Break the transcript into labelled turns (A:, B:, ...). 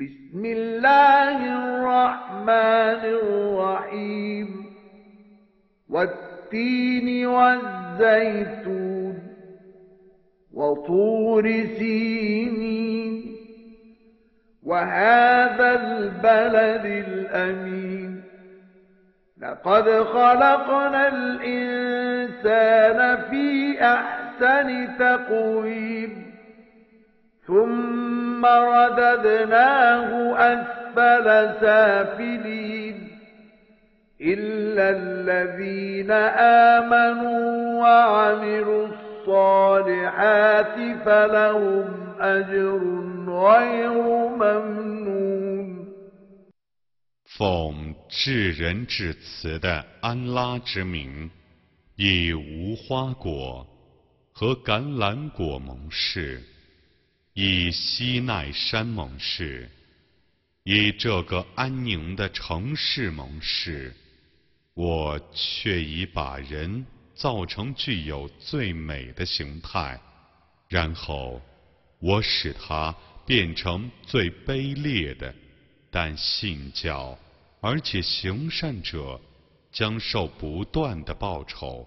A: بسم الله الرحمن الرحيم. والتين والزيتون وطور سينين. وهذا البلد الأمين. لقد خلقنا الإنسان في أحسن تقويم. ثم رددناه أسفل سافلين إلا الذين آمنوا وعملوا الصالحات فلهم أجر غير ممنون
B: 奉至仁至慈的安拉之名，以无花果和橄榄果盟誓， 以西奈山盟誓，以这个安宁的城市盟誓，我却已把人造成具有最美的形态，然后我使他变成最卑劣的。但信教而且行善者将受不断的报酬。